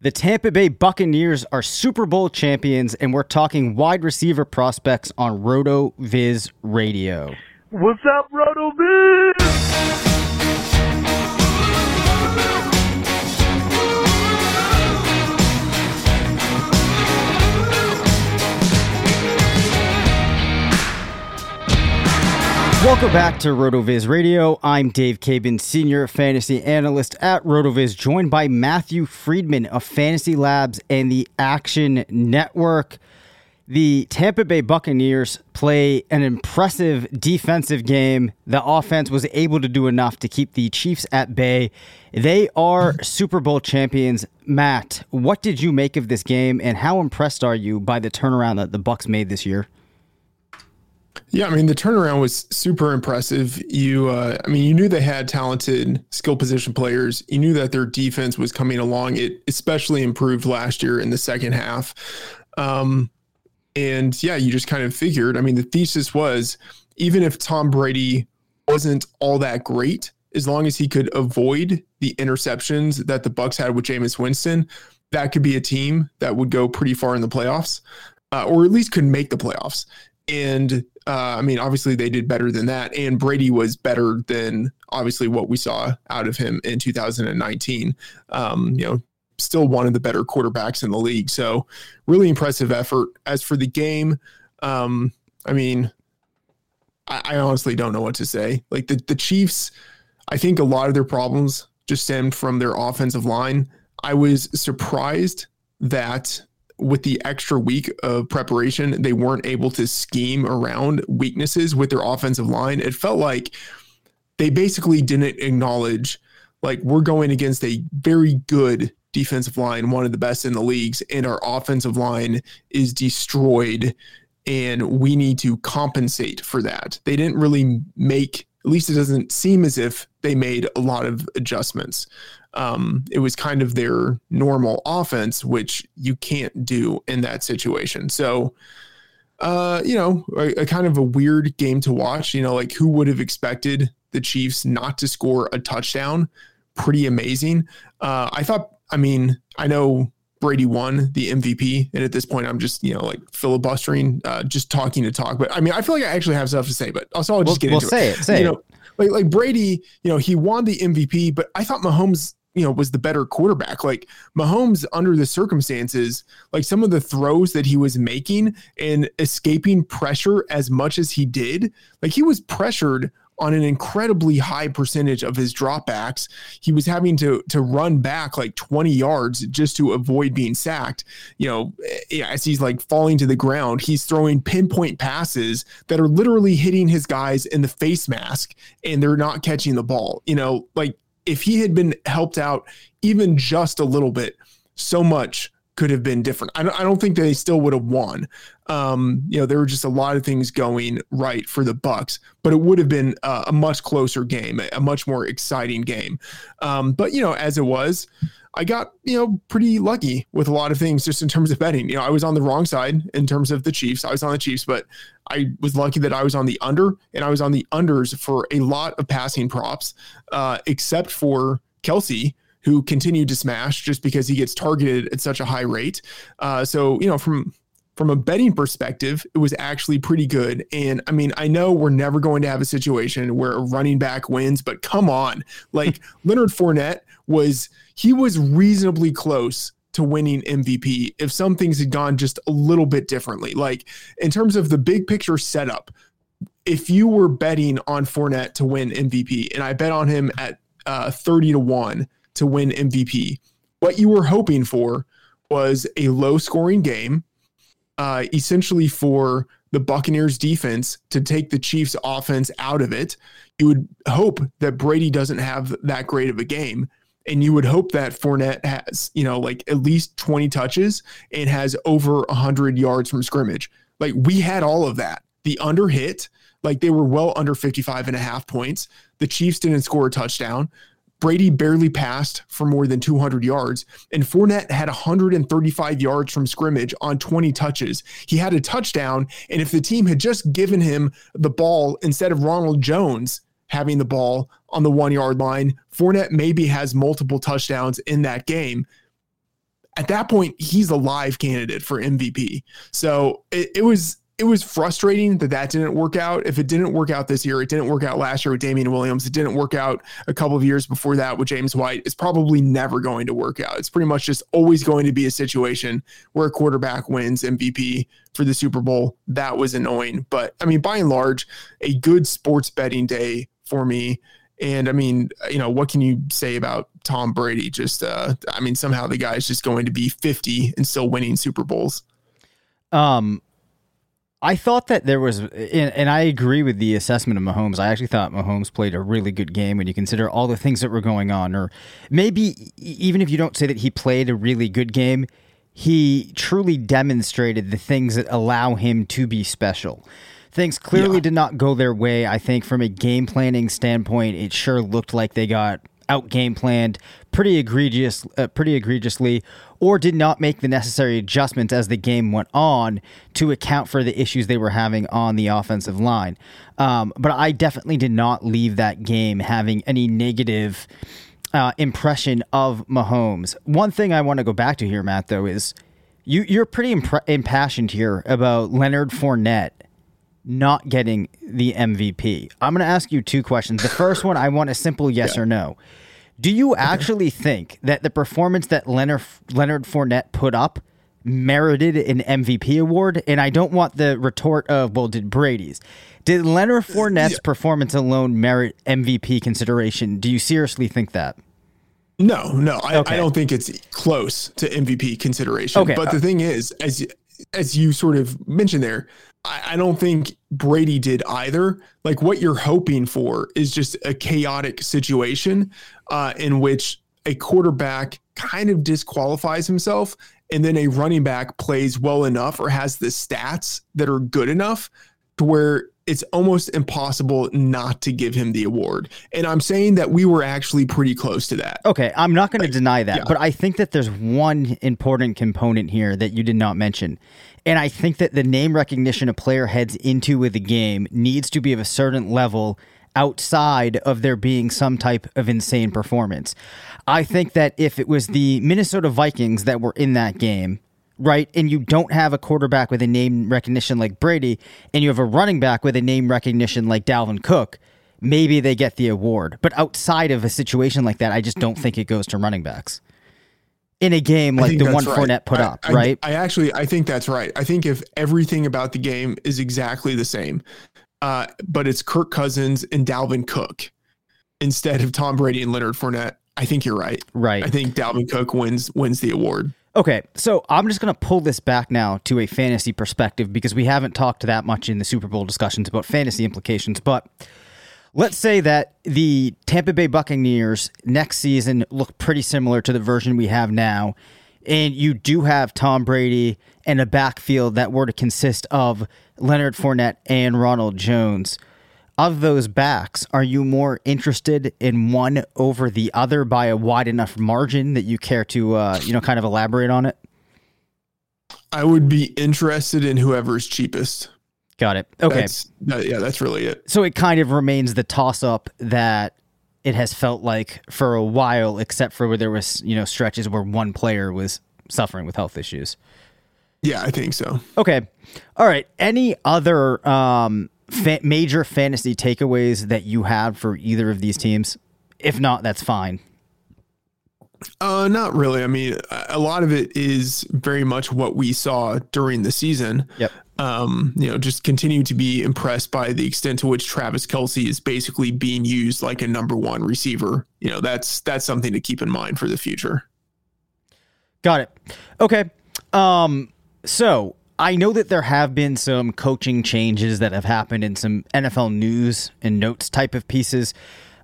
The Tampa Bay Buccaneers are Super Bowl champions, and we're talking wide receiver prospects on RotoViz Radio. What's up, RotoViz? Welcome back to RotoViz Radio. I'm Dave Caban, Senior Fantasy Analyst at RotoViz, joined by Matthew Freedman of Fantasy Labs and the Action Network. The Tampa Bay Buccaneers play an impressive defensive game. The offense was able to do enough to keep the Chiefs at bay. They are Super Bowl champions. Matt, what did you make of this game and how impressed are you by the turnaround that the Bucs made this year? Yeah, I mean the turnaround was super impressive. You, uh, I mean, you knew they had talented skill position players. You knew that their defense was coming along. It especially improved last year in the second half. Um, and yeah, you just kind of figured. I mean, the thesis was even if Tom Brady wasn't all that great, as long as he could avoid the interceptions that the Bucs had with Jameis Winston, that could be a team that would go pretty far in the playoffs, uh, or at least could make the playoffs. And uh, I mean, obviously they did better than that, and Brady was better than obviously what we saw out of him in 2019. Um, you know, still one of the better quarterbacks in the league. So, really impressive effort. As for the game, um, I mean, I, I honestly don't know what to say. Like the the Chiefs, I think a lot of their problems just stemmed from their offensive line. I was surprised that with the extra week of preparation, they weren't able to scheme around weaknesses with their offensive line. It felt like they basically didn't acknowledge, like, we're going against a very good defensive line, one of the best in the leagues, and our offensive line is destroyed, and we need to compensate for that. They didn't really make, at least it doesn't seem as if they made a lot of adjustments um, it was kind of their normal offense, which you can't do in that situation. So, uh, you know, a, a, kind of a weird game to watch. You know, like who would have expected the Chiefs not to score a touchdown? Pretty amazing. Uh, I thought, I mean, I know Brady won the MVP, and at this point, I'm just you know like filibustering, uh, just talking to talk. But I mean, I feel like I actually have stuff to say, but also I'll just we'll, get into we'll say it. Say you it. know, like like Brady, you know, he won the MVP, but I thought Mahomes you know, was the better quarterback. Like Mahomes, under the circumstances, like some of the throws that he was making and escaping pressure as much as he did, like he was pressured on an incredibly high percentage of his dropbacks. He was having to to run back like 20 yards just to avoid being sacked. You know, eh, as he's like falling to the ground, he's throwing pinpoint passes that are literally hitting his guys in the face mask and they're not catching the ball. You know, like if he had been helped out even just a little bit, so much could have been different. I don't, I don't think they still would have won. Um, you know, there were just a lot of things going right for the Bucs, but it would have been a, a much closer game, a, a, much more exciting game. Um, but you know, as it was, I got you know pretty lucky with a lot of things just in terms of betting. You know, I was on the wrong side in terms of the Chiefs. I was on the Chiefs, but I was lucky that I was on the under, and I was on the unders for a lot of passing props, uh, except for Kelce, who continued to smash just because he gets targeted at such a high rate. Uh, so, you know, from from a betting perspective, it was actually pretty good. And I mean, I know we're never going to have a situation where a running back wins, but come on, like Leonard Fournette was he was reasonably close to winning MVP if some things had gone just a little bit differently. Like in terms of the big picture setup, if you were betting on Fournette to win MVP, and I bet on him at uh, 30 to 1, to win MVP. What you were hoping for was a low scoring game, uh, essentially for the Buccaneers defense to take the Chiefs offense out of it. You would hope that Brady doesn't have that great of a game. And you would hope that Fournette has, you know, like at least 20 touches and has over 100 yards from scrimmage. Like we had all of that. The under hit, like they were well under 55 and a half points. The Chiefs didn't score a touchdown. Brady barely passed for more than 200 yards, and Fournette had 135 yards from scrimmage on 20 touches. He had a touchdown, and if the team had just given him the ball instead of Ronald Jones having the ball on the one yard line, Fournette maybe has multiple touchdowns in that game. At that point, he's a live candidate for MVP. So it, it was it was frustrating that that didn't work out. If it didn't work out this year, it didn't work out last year with Damien Williams. It didn't work out a couple of years before that with James White. It's probably never going to work out. It's pretty much just always going to be a situation where a quarterback wins MVP for the Super Bowl. That was annoying. But I mean, by and large, a good sports betting day for me. And I mean, you know, what can you say about Tom Brady? Just, uh, I mean, somehow the guy's just going to be 50 and still winning Super Bowls. Um, I thought that there was, and I agree with the assessment of Mahomes. I actually thought Mahomes played a really good game when you consider all the things that were going on. Or maybe even if you don't say that he played a really good game, he truly demonstrated the things that allow him to be special. Things clearly yeah. did not go their way. I think from a game planning standpoint, it sure looked like they got out game planned pretty egregious, uh, pretty egregiously, or did not make the necessary adjustments as the game went on to account for the issues they were having on the offensive line. Um, but I definitely did not leave that game having any negative uh, impression of Mahomes. One thing I want to go back to here, Matt, though, is you you're pretty impre- impassioned here about Leonard Fournette not getting the MVP. I'm going to ask you two questions. The first one, I want a simple yes yeah. or no. Do you actually think that the performance that Leonard Leonard Fournette put up merited an MVP award? And I don't want the retort of, well, did Brady's? Did Leonard uh, Fournette's yeah. performance alone merit MVP consideration? Do you seriously think that? No, no, I, okay. I don't think it's close to MVP consideration. Okay. But the thing is, as as you sort of mentioned there, I, I don't think Brady did either. Like what you're hoping for is just a chaotic situation uh, in which a quarterback kind of disqualifies himself and then a running back plays well enough or has the stats that are good enough to where it's almost impossible not to give him the award. And I'm saying that we were actually pretty close to that. Okay, I'm not going like, to deny that, yeah. but I think that there's one important component here that you did not mention. And I think that the name recognition a player heads into with the game needs to be of a certain level outside of there being some type of insane performance. I think that if it was the Minnesota Vikings that were in that game, right, and you don't have a quarterback with a name recognition like Brady, and you have a running back with a name recognition like Dalvin Cook, maybe they get the award. But outside of a situation like that, I just don't think it goes to running backs in a game like the one right. Fournette put I, up, right? I, I, actually I think that's right. I think if everything about the game is exactly the same, uh, but it's Kirk Cousins and Dalvin Cook instead of Tom Brady and Leonard Fournette, I think you're right. Right. I think Dalvin Cook wins wins the award. Okay, so I'm just going to pull this back now to a fantasy perspective because we haven't talked that much in the Super Bowl discussions about fantasy implications. But let's say that the Tampa Bay Buccaneers next season look pretty similar to the version we have now, and you do have Tom Brady and a backfield that were to consist of Leonard Fournette and Ronald Jones of those backs, are you more interested in one over the other by a wide enough margin that you care to, uh, you know, kind of elaborate on it? I would be interested in whoever's cheapest. Got it. Okay. That's, that, yeah, that's really it. So it kind of remains the toss up that it has felt like for a while, except for where there was, you know, stretches where one player was suffering with health issues. Yeah, I think so. Okay. All right. Any other um, fa- major fantasy takeaways that you have for either of these teams? If not, that's fine. Uh, not really. I mean, a lot of it is very much what we saw during the season. Yep. Um, you know, just continue to be impressed by the extent to which Travis Kelce is basically being used like a number one receiver. You know, that's that's something to keep in mind for the future. Got it. Okay. Um, so I know that there have been some coaching changes that have happened in some NFL news and notes type of pieces.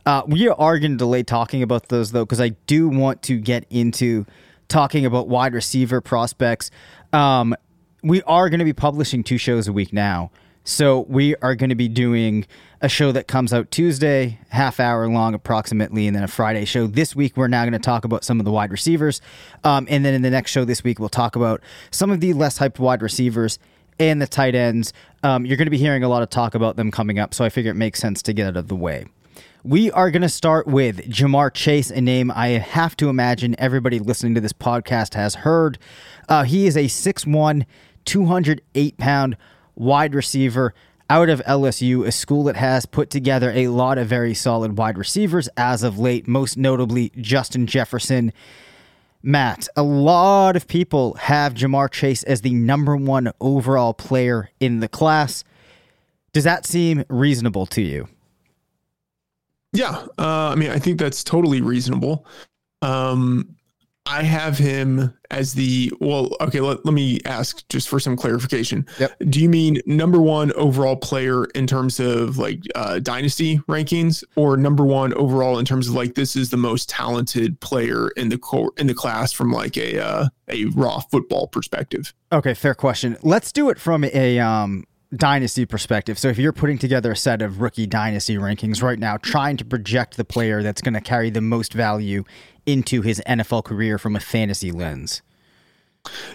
Uh, we are going to delay talking about those though, because I do want to get into talking about wide receiver prospects. Um, we are going to be publishing two shows a week now. So we are going to be doing a show that comes out Tuesday, half hour long approximately, and then a Friday show. This week, we're now going to talk about some of the wide receivers. Um, and then in the next show this week, we'll talk about some of the less hyped wide receivers and the tight ends. Um, you're going to be hearing a lot of talk about them coming up. So I figure it makes sense to get out of the way. We are going to start with Ja'Marr Chase, a name I have to imagine everybody listening to this podcast has heard. Uh, he is a 6'1, 208 pound wide receiver out of LSU, a school that has put together a lot of very solid wide receivers as of late, most notably Justin Jefferson. Matt, a lot of people have Ja'Marr Chase as the number one overall player in the class. Does that seem reasonable to you? Yeah, uh, I mean, I think that's totally reasonable. Um, I have him as the well. Okay, let, let me ask just for some clarification. Yep. Do you mean number one overall player in terms of like uh, dynasty rankings, or number one overall in terms of like this is the most talented player in the core in the class from like a uh, a raw football perspective? Okay, fair question. Let's do it from a um, dynasty perspective. So if you're putting together a set of rookie dynasty rankings right now, trying to project the player that's going to carry the most value into his NFL career from a fantasy lens.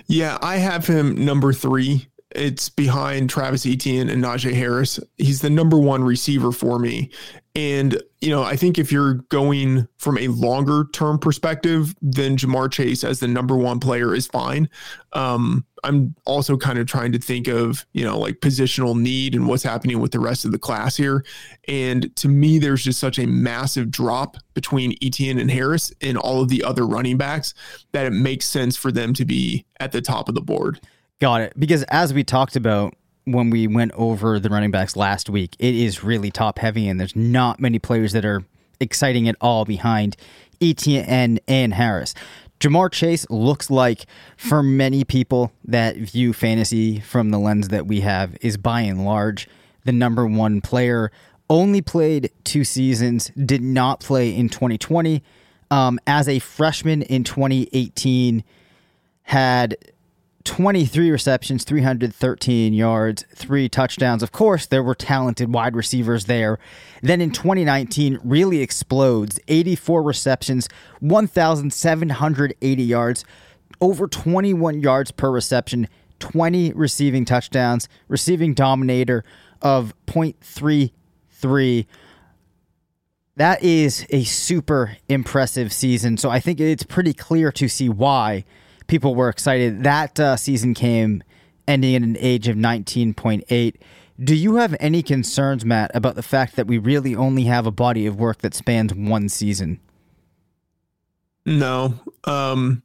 Yeah, I have him number three. It's behind Travis Etienne and Najee Harris. He's the number one receiver for me. And, you know, I think if you're going from a longer term perspective, then Ja'Marr Chase as the number one player is fine. Um, I'm also kind of trying to think of, you know, like positional need and what's happening with the rest of the class here. And to me, there's just such a massive drop between Etienne and Harris and all of the other running backs that it makes sense for them to be at the top of the board. Got it. Because as we talked about when we went over the running backs last week, it is really top heavy, and there's not many players that are exciting at all behind Etienne and Harris. Ja'Marr Chase looks like, for many people that view fantasy from the lens that we have, is by and large the number one player. Only played two seasons, did not play in 2020. Um, as a freshman in 2018, had 23 receptions, 313 yards, three touchdowns. Of course, there were talented wide receivers there. Then in 2019, really explodes 84 receptions, 1,780 yards, over 21 yards per reception, 20 receiving touchdowns, receiving dominator of 0.33. That is a super impressive season. So I think it's pretty clear to see why people were excited. That uh, season came ending at an age of 19.8. Do you have any concerns, Matt, about the fact that we really only have a body of work that spans one season? No. Um,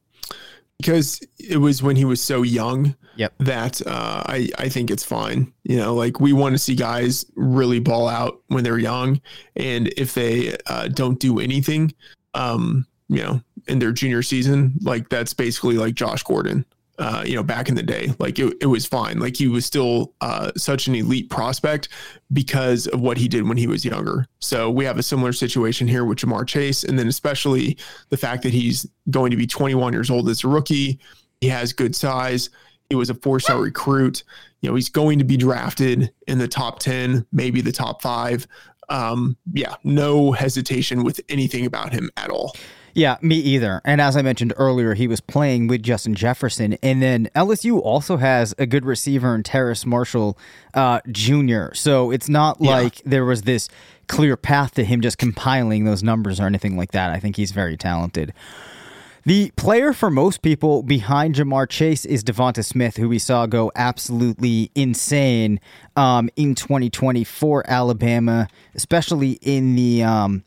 because it was when he was so young Yep. that uh, I, I think it's fine. You know, like we want to see guys really ball out when they're young. And if they uh, don't do anything, um, you know, in their junior season, like that's basically like Josh Gordon. Uh, you know, back in the day, like it, it was fine. Like he was still uh, such an elite prospect because of what he did when he was younger. So we have a similar situation here with Ja'Marr Chase, and then especially the fact that he's going to be 21 years old as a rookie. He has good size. He was a four-star recruit. You know, he's going to be drafted in the top 10, maybe the top five. Um, yeah, no hesitation with anything about him at all. Yeah, me either. And as I mentioned earlier, he was playing with Justin Jefferson. And then LSU also has a good receiver in Terrace Marshall uh, Jr. So it's not Yeah. like there was this clear path to him just compiling those numbers or anything like that. I think he's very talented. The player for most people behind Ja'Marr Chase is DeVonta Smith, who we saw go absolutely insane um, in 2020 for Alabama, especially in the um,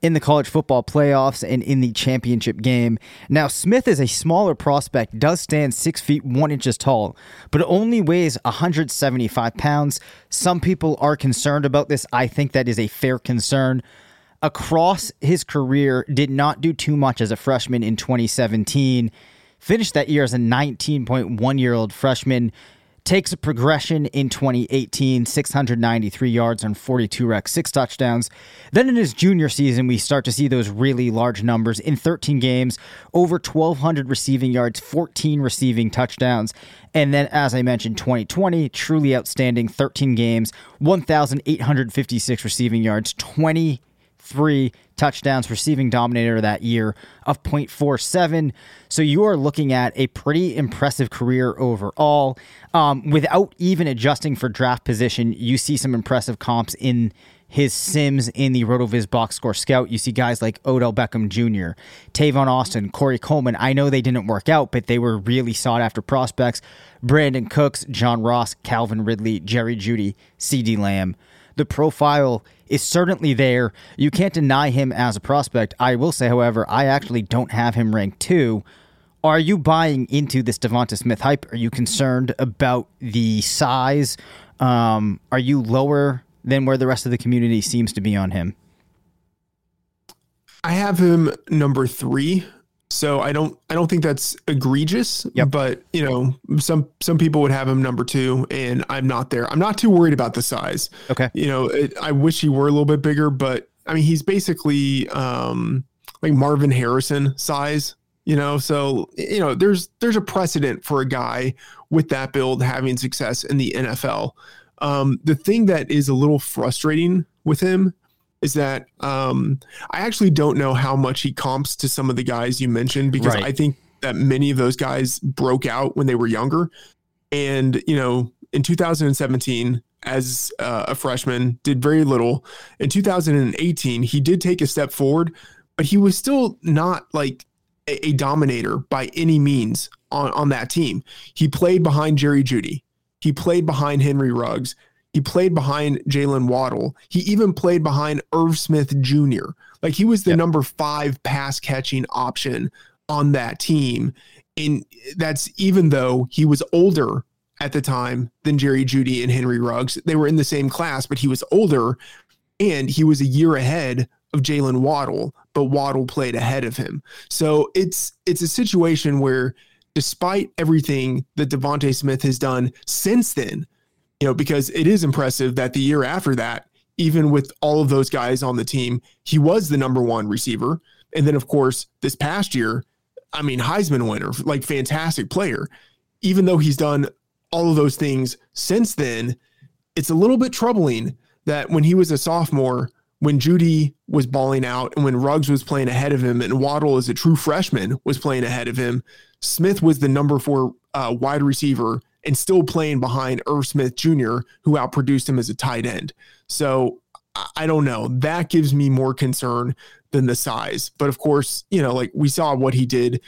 in the college football playoffs and in the championship game. Now, Smith is a smaller prospect, does stand six feet one inches tall, but only weighs 175 pounds. Some people are concerned about this. I think that is a fair concern across his career did not do too much as a freshman in 2017 finished that year as a 19.1 year old freshman takes a progression in 2018 693 yards on 42 recs 6 touchdowns. Then in his junior season we start to see those really large numbers in 13 games over 1200 receiving yards 14 receiving touchdowns. And then as i mentioned 2020 truly outstanding 13 games 1856 receiving yards 20 three touchdowns, receiving dominator that year of 0.47. So you are looking at a pretty impressive career overall. Um, without even adjusting for draft position, you see some impressive comps in his Sims in the RotoViz box score scout. You see guys like Odell Beckham Jr., Tavon Austin, Corey Coleman. I know they didn't work out, but they were really sought after prospects. Brandin Cooks, John Ross, Calvin Ridley, Jerry Jeudy, CeeDee Lamb. The profile is certainly there. You can't deny him as a prospect. I will say, however, I actually don't have him ranked two. Are you buying into this DeVonta Smith hype? Are you concerned about the size? Um, are you lower than where the rest of the community seems to be on him? I have him number three. So I don't I don't think that's egregious. Yep. But you know, some some people would have him number two, and I'm not there. I'm not too worried about the size. Okay. You know, it, I wish he were a little bit bigger, but I mean, he's basically um like Marvin Harrison size. You know, so you know, there's there's a precedent for a guy with that build having success in the NFL. Um, the thing that is a little frustrating with him is that um, I actually don't know how much he comps to some of the guys you mentioned because Right. I think that many of those guys broke out when they were younger. And, you know, in 2017, as uh, a freshman, did very little. In 2018, he did take a step forward, but he was still not like a, a dominator by any means on, on that team. He played behind Jerry Jeudy. He played behind Henry Ruggs. He played behind Jaylen Waddle. He even played behind Irv Smith Jr. Like he was the Yep. number five pass catching option on that team. And that's even though he was older at the time than Jerry Jeudy and Henry Ruggs. They were in the same class, but he was older and he was a year ahead of Jaylen Waddle, but Waddle played ahead of him. So it's it's a situation where despite everything that DeVonta Smith has done since then, you know, because it is impressive that the year after that, even with all of those guys on the team, he was the number one receiver. And then, of course, this past year, I mean, Heisman winner, like fantastic player. Even though he's done all of those things since then, it's a little bit troubling that when he was a sophomore, when Jeudy was balling out and when Ruggs was playing ahead of him and Waddle as a true freshman was playing ahead of him, Smith was the number four uh, wide receiver and still playing behind Irv Smith Jr., who outproduced him as a tight end. So I- don't know. That gives me more concern than the size. But of course, you know, like we saw what he did.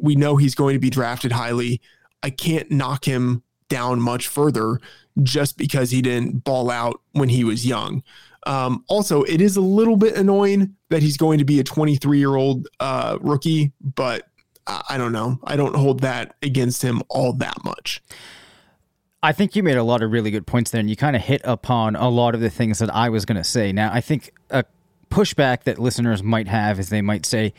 We know he's going to be drafted highly. I can't knock him down much further just because he didn't ball out when he was young. Um, also, it is a little bit annoying that he's going to be a 23 year old uh, rookie, but I don't know. I don't hold that against him all that much. I think you made a lot of really good points there, and you kind of hit upon a lot of the things that I was going to say. Now, I think a pushback that listeners might have is they might say,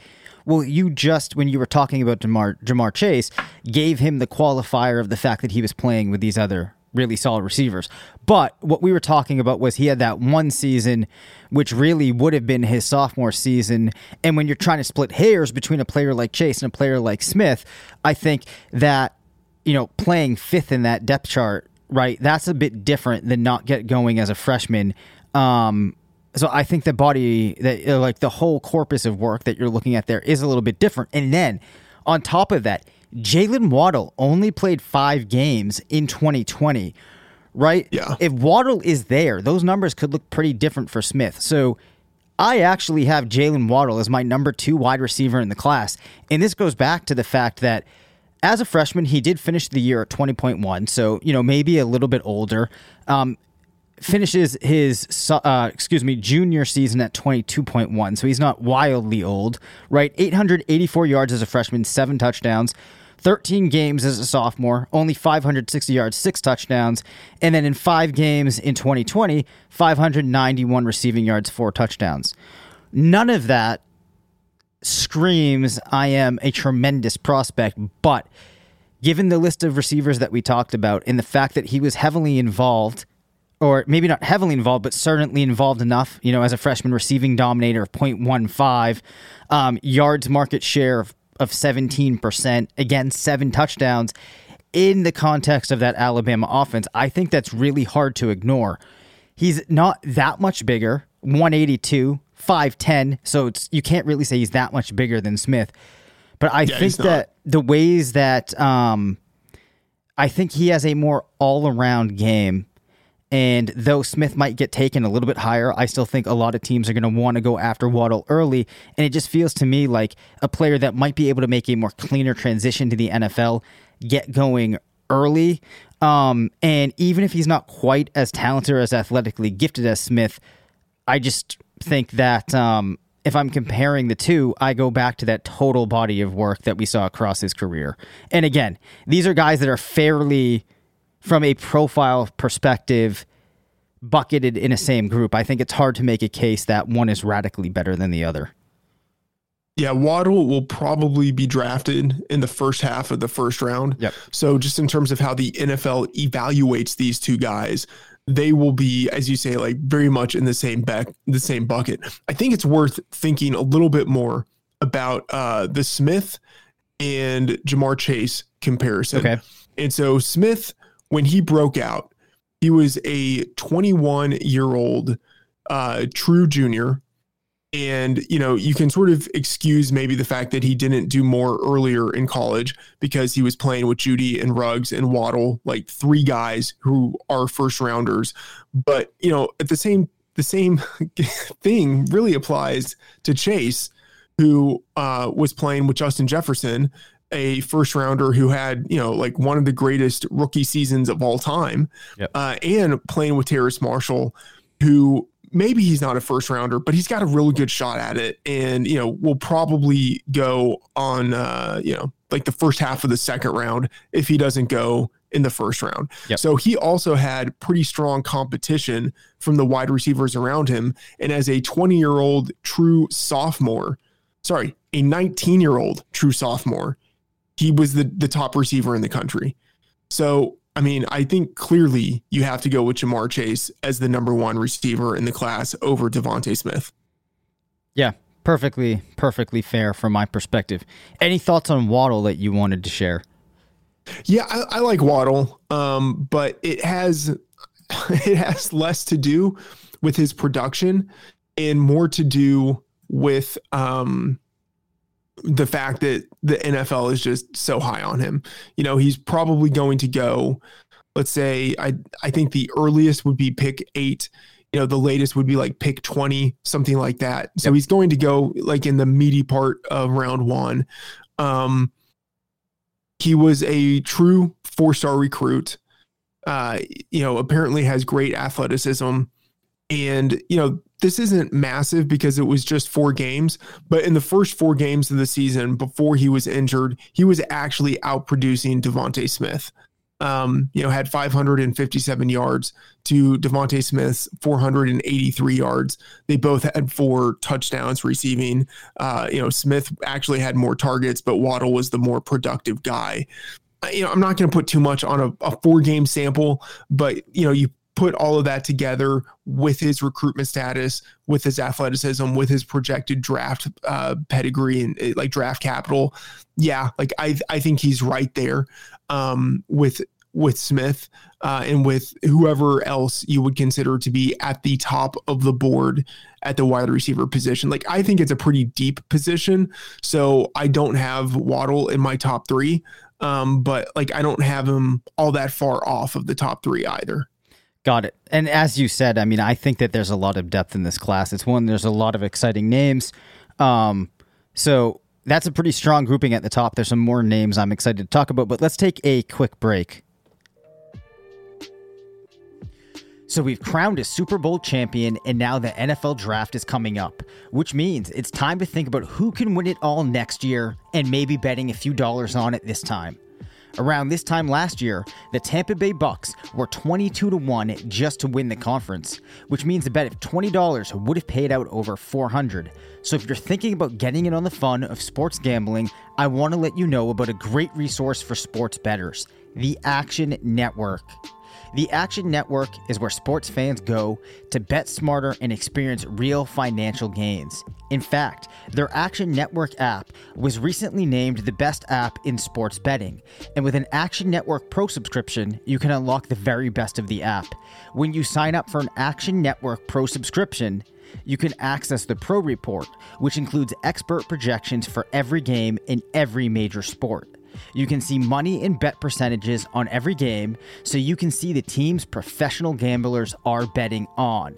well, you just, when you were talking about Ja'Marr, Ja'Marr Chase, gave him the qualifier of the fact that he was playing with these other really solid receivers. But what we were talking about was he had that one season, which really would have been his sophomore season. And when you're trying to split hairs between a player like Chase and a player like Smith, I think that you know, playing fifth in that depth chart, right? That's a bit different than not get going as a freshman. Um, so I think the body that uh, like the whole corpus of work that you're looking at there is a little bit different. And then on top of that, Jaylen Waddle only played five games in 2020, right? Yeah. If Waddle is there, those numbers could look pretty different for Smith. So I actually have Jaylen Waddle as my number two wide receiver in the class. And this goes back to the fact that as a freshman, he did finish the year at 20.1, so, you know, maybe a little bit older. Um, finishes his, uh, excuse me, junior season at 22.1, so he's not wildly old, right? 884 yards as a freshman, seven touchdowns. 13 games as a sophomore, only 560 yards, six touchdowns. And then in five games in 2020, 591 receiving yards, four touchdowns. None of that screams I am a tremendous prospect, but given the list of receivers that we talked about and the fact that he was heavily involved, or maybe not heavily involved, but certainly involved enough, you know, as a freshman receiving dominator of 0.15, um, yards market share of, of 17%, again, seven touchdowns. In the context of that Alabama offense, I think that's really hard to ignore. He's not that much bigger, 182, 5'10, so it's you can't really say he's that much bigger than Smith. But I yeah, think that the ways that um I think he has a more all-around game and though Smith might get taken a little bit higher, I still think a lot of teams are going to want to go after Waddle early. And it just feels to me like a player that might be able to make a more cleaner transition to the NFL, get going early. Um, and even if he's not quite as talented or as athletically gifted as Smith, I just think that um, if I'm comparing the two, I go back to that total body of work that we saw across his career. And again, these are guys that are fairly, from a profile perspective, bucketed in a same group. I think it's hard to make a case that one is radically better than the other. Yeah, Waddle will probably be drafted in the first half of the first round. Yep. So just in terms of how the NFL evaluates these two guys, they will be, as you say, like very much in the same back, the same bucket. I think it's worth thinking a little bit more about uh, the Smith and Ja'Marr Chase comparison. Okay. And so Smith, when he broke out, he was a 21 year old uh, true junior and, you know, you can sort of excuse maybe the fact that he didn't do more earlier in college because he was playing with Jeudy and Ruggs and Waddle, like three guys who are first rounders. But, you know, at the same the same thing really applies to Chase, who uh, was playing with Justin Jefferson, a first rounder who had, you know, like one of the greatest rookie seasons of all time, yep. uh, and playing with Terrace Marshall, who maybe he's not a first rounder, but he's got a really good shot at it. And, you know, will probably go on, uh, you know, like the first half of the second round if he doesn't go in the first round. Yep. So he also had pretty strong competition from the wide receivers around him. And as a 20 year old true sophomore, sorry, a 19 year old true sophomore, he was the, the top receiver in the country. So I mean, I think clearly you have to go with Ja'Marr Chase as the number one receiver in the class over DeVonta Smith. Yeah, perfectly, perfectly fair from my perspective. Any thoughts on Waddle that you wanted to share? Yeah, I, I like Waddle, um, but it has it has less to do with his production and more to do with um, the fact that the NFL is just so high on him. You know, he's probably going to go, let's say, I I think the earliest would be pick eight. You know, the latest would be like pick 20, something like that. So yep. he's going to go like in the meaty part of round one. Um, he was a true four star recruit. Uh, you know, apparently has great athleticism. And, you know, this isn't massive because it was just four games, but in the first four games of the season before he was injured, he was actually outproducing DeVonta Smith. Um, you know, had 557 yards to DeVonta Smith's 483 yards. They both had four touchdowns receiving. Uh, you know, Smith actually had more targets, but Waddle was the more productive guy. You know, I'm not going to put too much on a, a four game sample, but you know, you put all of that together with his recruitment status, with his athleticism, with his projected draft uh, pedigree and uh, like draft capital, yeah, like I I think he's right there um, with with Smith uh, and with whoever else you would consider to be at the top of the board at the wide receiver position. Like I think it's a pretty deep position, so I don't have Waddle in my top three. Um, but like I don't have him all that far off of the top three either. Got it. And as you said, I mean, I think that there's a lot of depth in this class. It's one, there's a lot of exciting names. Um, so that's a pretty strong grouping at the top. There's some more names I'm excited to talk about, but let's take a quick break. So we've crowned a Super Bowl champion, and now the NFL draft is coming up, which means it's time to think about who can win it all next year and maybe betting a few dollars on it this time. Around this time last year, the Tampa Bay Bucs were 22 to 1 just to win the conference, which means a bet of $20 would have paid out over 400. So if you're thinking about getting in on the fun of sports gambling, I want to let you know about a great resource for sports bettors, the Action Network. The Action Network is where sports fans go to bet smarter and experience real financial gains. In fact, their Action Network app was recently named the best app in sports betting. And with an Action Network Pro subscription, you can unlock the very best of the app. When you sign up for an Action Network Pro subscription, you can access the Pro Report, which includes expert projections for every game in every major sport. You can see money and bet percentages on every game, so you can see the teams professional gamblers are betting on.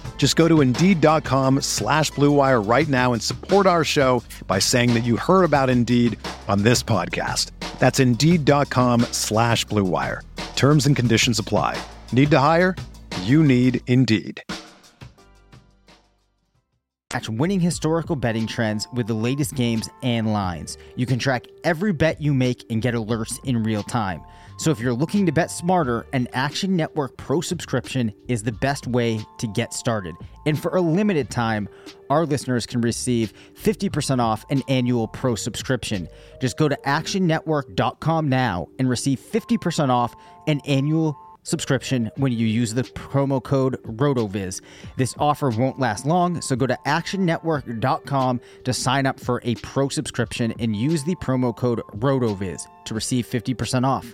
Just go to Indeed.com slash BlueWire right now and support our show by saying that you heard about Indeed on this podcast. That's Indeed.com slash BlueWire. Terms and conditions apply. Need to hire? You need Indeed. Match winning historical betting trends with the latest games and lines. You can track every bet you make and get alerts in real time. So if you're looking to bet smarter, an Action Network Pro subscription is the best way to get started. And for a limited time, our listeners can receive 50% off an annual pro subscription. Just go to actionnetwork.com now and receive 50% off an annual subscription when you use the promo code RotoViz. This offer won't last long, so go to actionnetwork.com to sign up for a pro subscription and use the promo code RotoViz to receive 50% off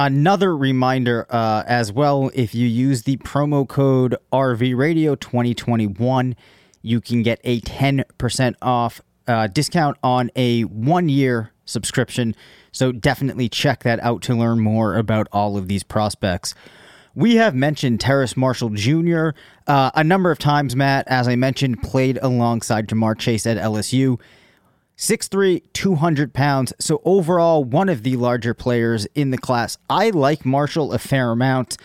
Another reminder uh, as well if you use the promo code RV Radio 2021, you can get a 10% off uh, discount on a one year subscription. So definitely check that out to learn more about all of these prospects. We have mentioned Terrace Marshall Jr. Uh, a number of times, Matt, as I mentioned, played alongside Ja'Marr Chase at LSU. 6'3, 200 pounds. So, overall, one of the larger players in the class. I like Marshall a fair amount.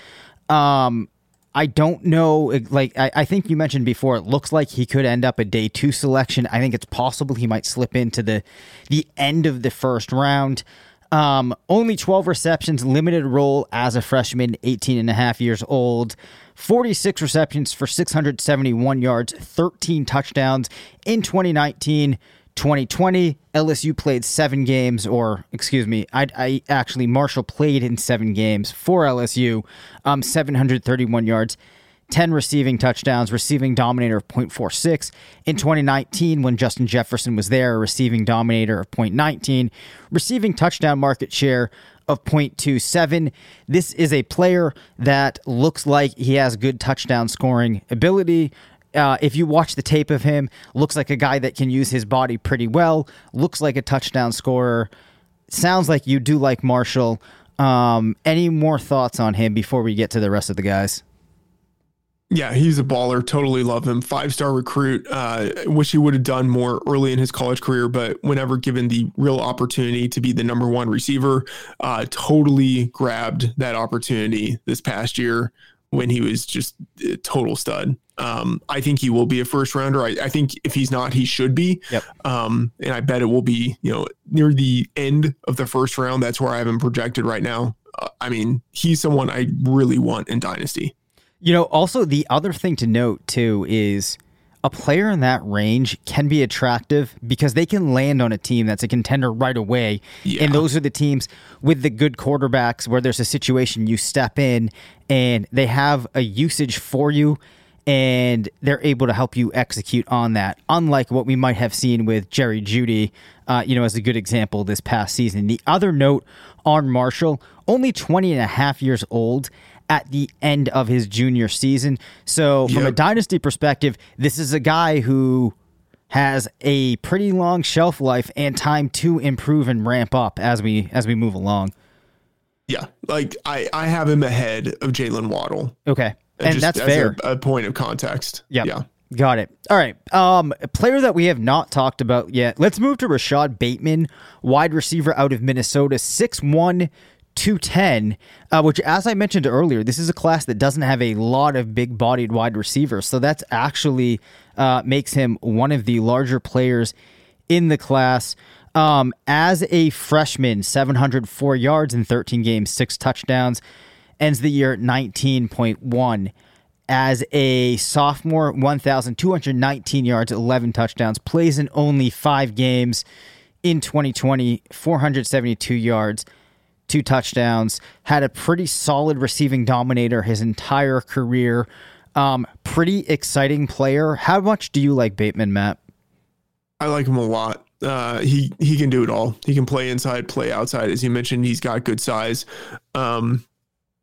Um, I don't know. Like, I, I think you mentioned before, it looks like he could end up a day two selection. I think it's possible he might slip into the, the end of the first round. Um, only 12 receptions, limited role as a freshman, 18 and a half years old. 46 receptions for 671 yards, 13 touchdowns in 2019. 2020, LSU played seven games, or excuse me, I, I actually Marshall played in seven games for LSU, um, 731 yards, 10 receiving touchdowns, receiving dominator of 0.46. In 2019, when Justin Jefferson was there, receiving dominator of 0.19, receiving touchdown market share of 0.27. This is a player that looks like he has good touchdown scoring ability. Uh, if you watch the tape of him, looks like a guy that can use his body pretty well. Looks like a touchdown scorer. Sounds like you do like Marshall. Um, any more thoughts on him before we get to the rest of the guys? Yeah, he's a baller. Totally love him. Five star recruit. Uh, wish he would have done more early in his college career, but whenever given the real opportunity to be the number one receiver, uh, totally grabbed that opportunity this past year when he was just a total stud. Um, I think he will be a first rounder. I, I, think if he's not, he should be. Yep. Um, and I bet it will be, you know, near the end of the first round. That's where I have him projected right now. Uh, I mean, he's someone I really want in Dynasty. You know, also the other thing to note too is a player in that range can be attractive because they can land on a team that's a contender right away. Yeah. And those are the teams with the good quarterbacks where there's a situation you step in and they have a usage for you and they're able to help you execute on that. Unlike what we might have seen with Jerry Jeudy, uh, you know, as a good example this past season. The other note on Marshall, only 20 and a half years old at the end of his junior season. So, from yep. a dynasty perspective, this is a guy who has a pretty long shelf life and time to improve and ramp up as we as we move along. Yeah, like I I have him ahead of Jaylen Waddle. Okay, and, that's fair. A, a, point of context. Yep. Yeah. Got it. All right. Um, a player that we have not talked about yet. Let's move to Rashod Bateman, wide receiver out of Minnesota, 6'1, 210, uh, which, as I mentioned earlier, this is a class that doesn't have a lot of big bodied wide receivers. So that's actually uh, makes him one of the larger players in the class. Um, as a freshman, 704 yards in 13 games, six touchdowns, ends the year at 19.1. As a sophomore, 1,219 yards, 11 touchdowns, plays in only five games in 2020, 472 yards two touchdowns, had a pretty solid receiving dominator his entire career. Um, pretty exciting player. How much do you like Bateman, Matt? I like him a lot. Uh, he he can do it all. He can play inside, play outside. As you mentioned, he's got good size. Um,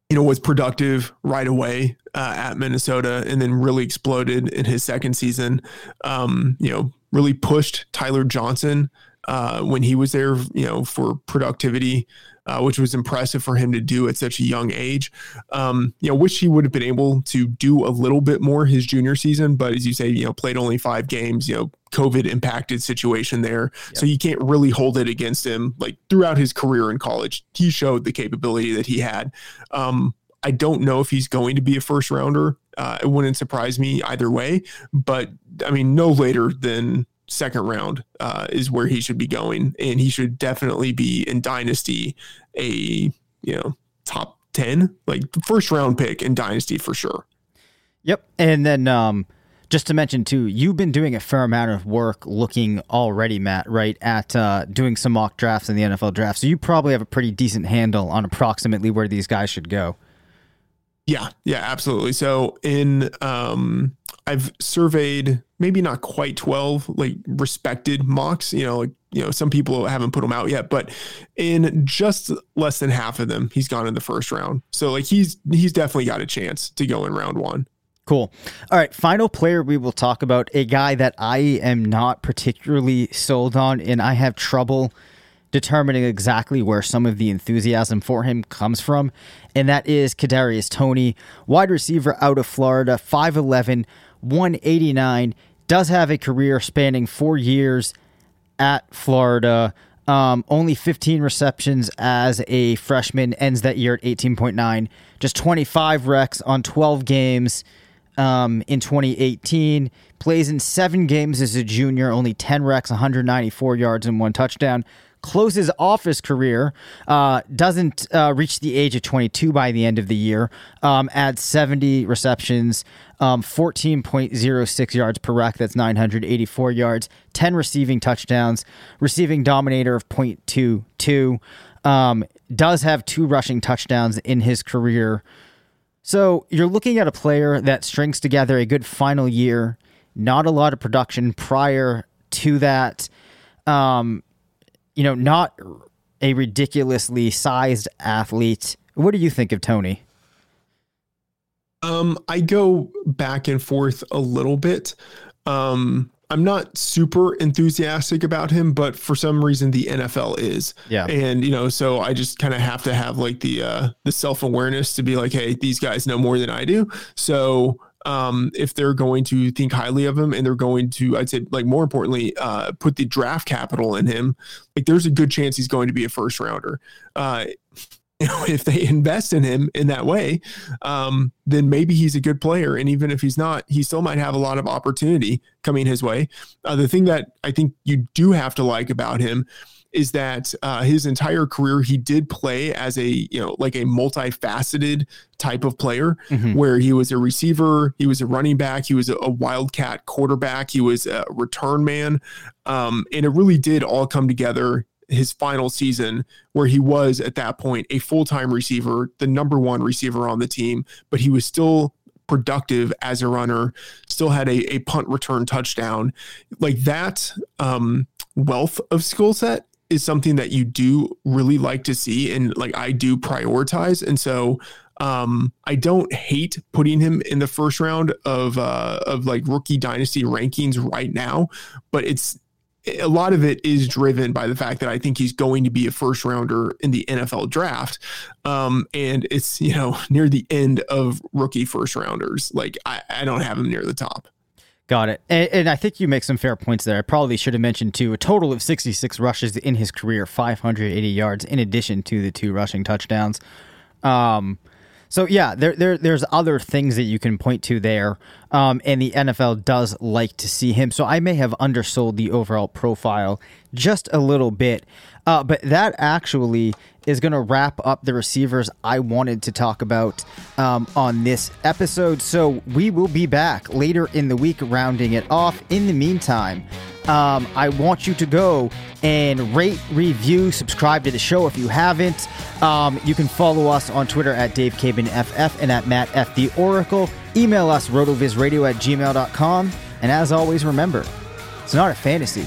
you know, was productive right away uh, at Minnesota, and then really exploded in his second season. Um, you know, really pushed Tyler Johnson uh, when he was there. You know, for productivity uh, which was impressive for him to do at such a young age. Um, you know, wish he would have been able to do a little bit more his junior season, but as you say, you know, played only five games. You know, COVID impacted situation there, yep. so you can't really hold it against him. Like throughout his career in college, he showed the capability that he had. Um, I don't know if he's going to be a first rounder. Uh, it wouldn't surprise me either way, but I mean, no later than second round uh, is where he should be going, and he should definitely be in dynasty a you know top ten, like first round pick in dynasty for sure. Yep, and then um, just to mention too, you've been doing a fair amount of work looking already, Matt, right at uh, doing some mock drafts in the NFL draft. So you probably have a pretty decent handle on approximately where these guys should go. Yeah, yeah, absolutely. So in um, I've surveyed maybe not quite 12 like respected mocks, you know, like you know, some people haven't put him out yet, but in just less than half of them, he's gone in the first round. So like he's he's definitely got a chance to go in round 1. Cool. All right, final player we will talk about a guy that I am not particularly sold on and I have trouble determining exactly where some of the enthusiasm for him comes from, and that is Kadarius Toney, wide receiver out of Florida, 5'11, 189, does have a career spanning four years at Florida. Um, only 15 receptions as a freshman, ends that year at 18.9. Just 25 recs on 12 games um, in 2018. Plays in seven games as a junior, only 10 recs, 194 yards, and one touchdown closes off his career, uh, doesn't uh, reach the age of 22 by the end of the year, um, adds 70 receptions, um, 14.06 yards per rec, that's 984 yards, 10 receiving touchdowns, receiving dominator of 0.22, um, does have two rushing touchdowns in his career. So you're looking at a player that strings together a good final year, not a lot of production prior to that. Um, you know, not a ridiculously sized athlete. What do you think of Toney? Um, I go back and forth a little bit. Um, I'm not super enthusiastic about him, but for some reason the NFL is. Yeah. And you know, so I just kind of have to have like the uh the self-awareness to be like, hey, these guys know more than I do. So um, if they're going to think highly of him and they're going to, I'd say, like more importantly, uh, put the draft capital in him, like there's a good chance he's going to be a first rounder. Uh, know, if they invest in him in that way, um, then maybe he's a good player. And even if he's not, he still might have a lot of opportunity coming his way. Uh, the thing that I think you do have to like about him is that uh, his entire career he did play as a you know like a multifaceted type of player mm-hmm. where he was a receiver he was a running back he was a, a wildcat quarterback he was a return man um, and it really did all come together his final season where he was at that point a full-time receiver the number one receiver on the team but he was still productive as a runner still had a, a punt return touchdown like that um, wealth of skill set is something that you do really like to see and like I do prioritize. And so um, I don't hate putting him in the first round of uh, of like rookie dynasty rankings right now, but it's a lot of it is driven by the fact that I think he's going to be a first rounder in the NFL draft. Um, and it's, you know, near the end of rookie first rounders. Like I, I don't have him near the top. Got it. And, and, I think you make some fair points there. I probably should have mentioned too a total of 66 rushes in his career, 580 yards in addition to the two rushing touchdowns. Um, so yeah, there, there there's other things that you can point to there, um, and the NFL does like to see him. So I may have undersold the overall profile just a little bit, uh, but that actually is going to wrap up the receivers I wanted to talk about um, on this episode. So we will be back later in the week, rounding it off. In the meantime, um, I want you to go and rate, review, subscribe to the show if you haven't. Um, you can follow us on Twitter at Dave FF and at Matt F. The Oracle. Email us rotovizradio at gmail.com. And as always, remember, it's not a fantasy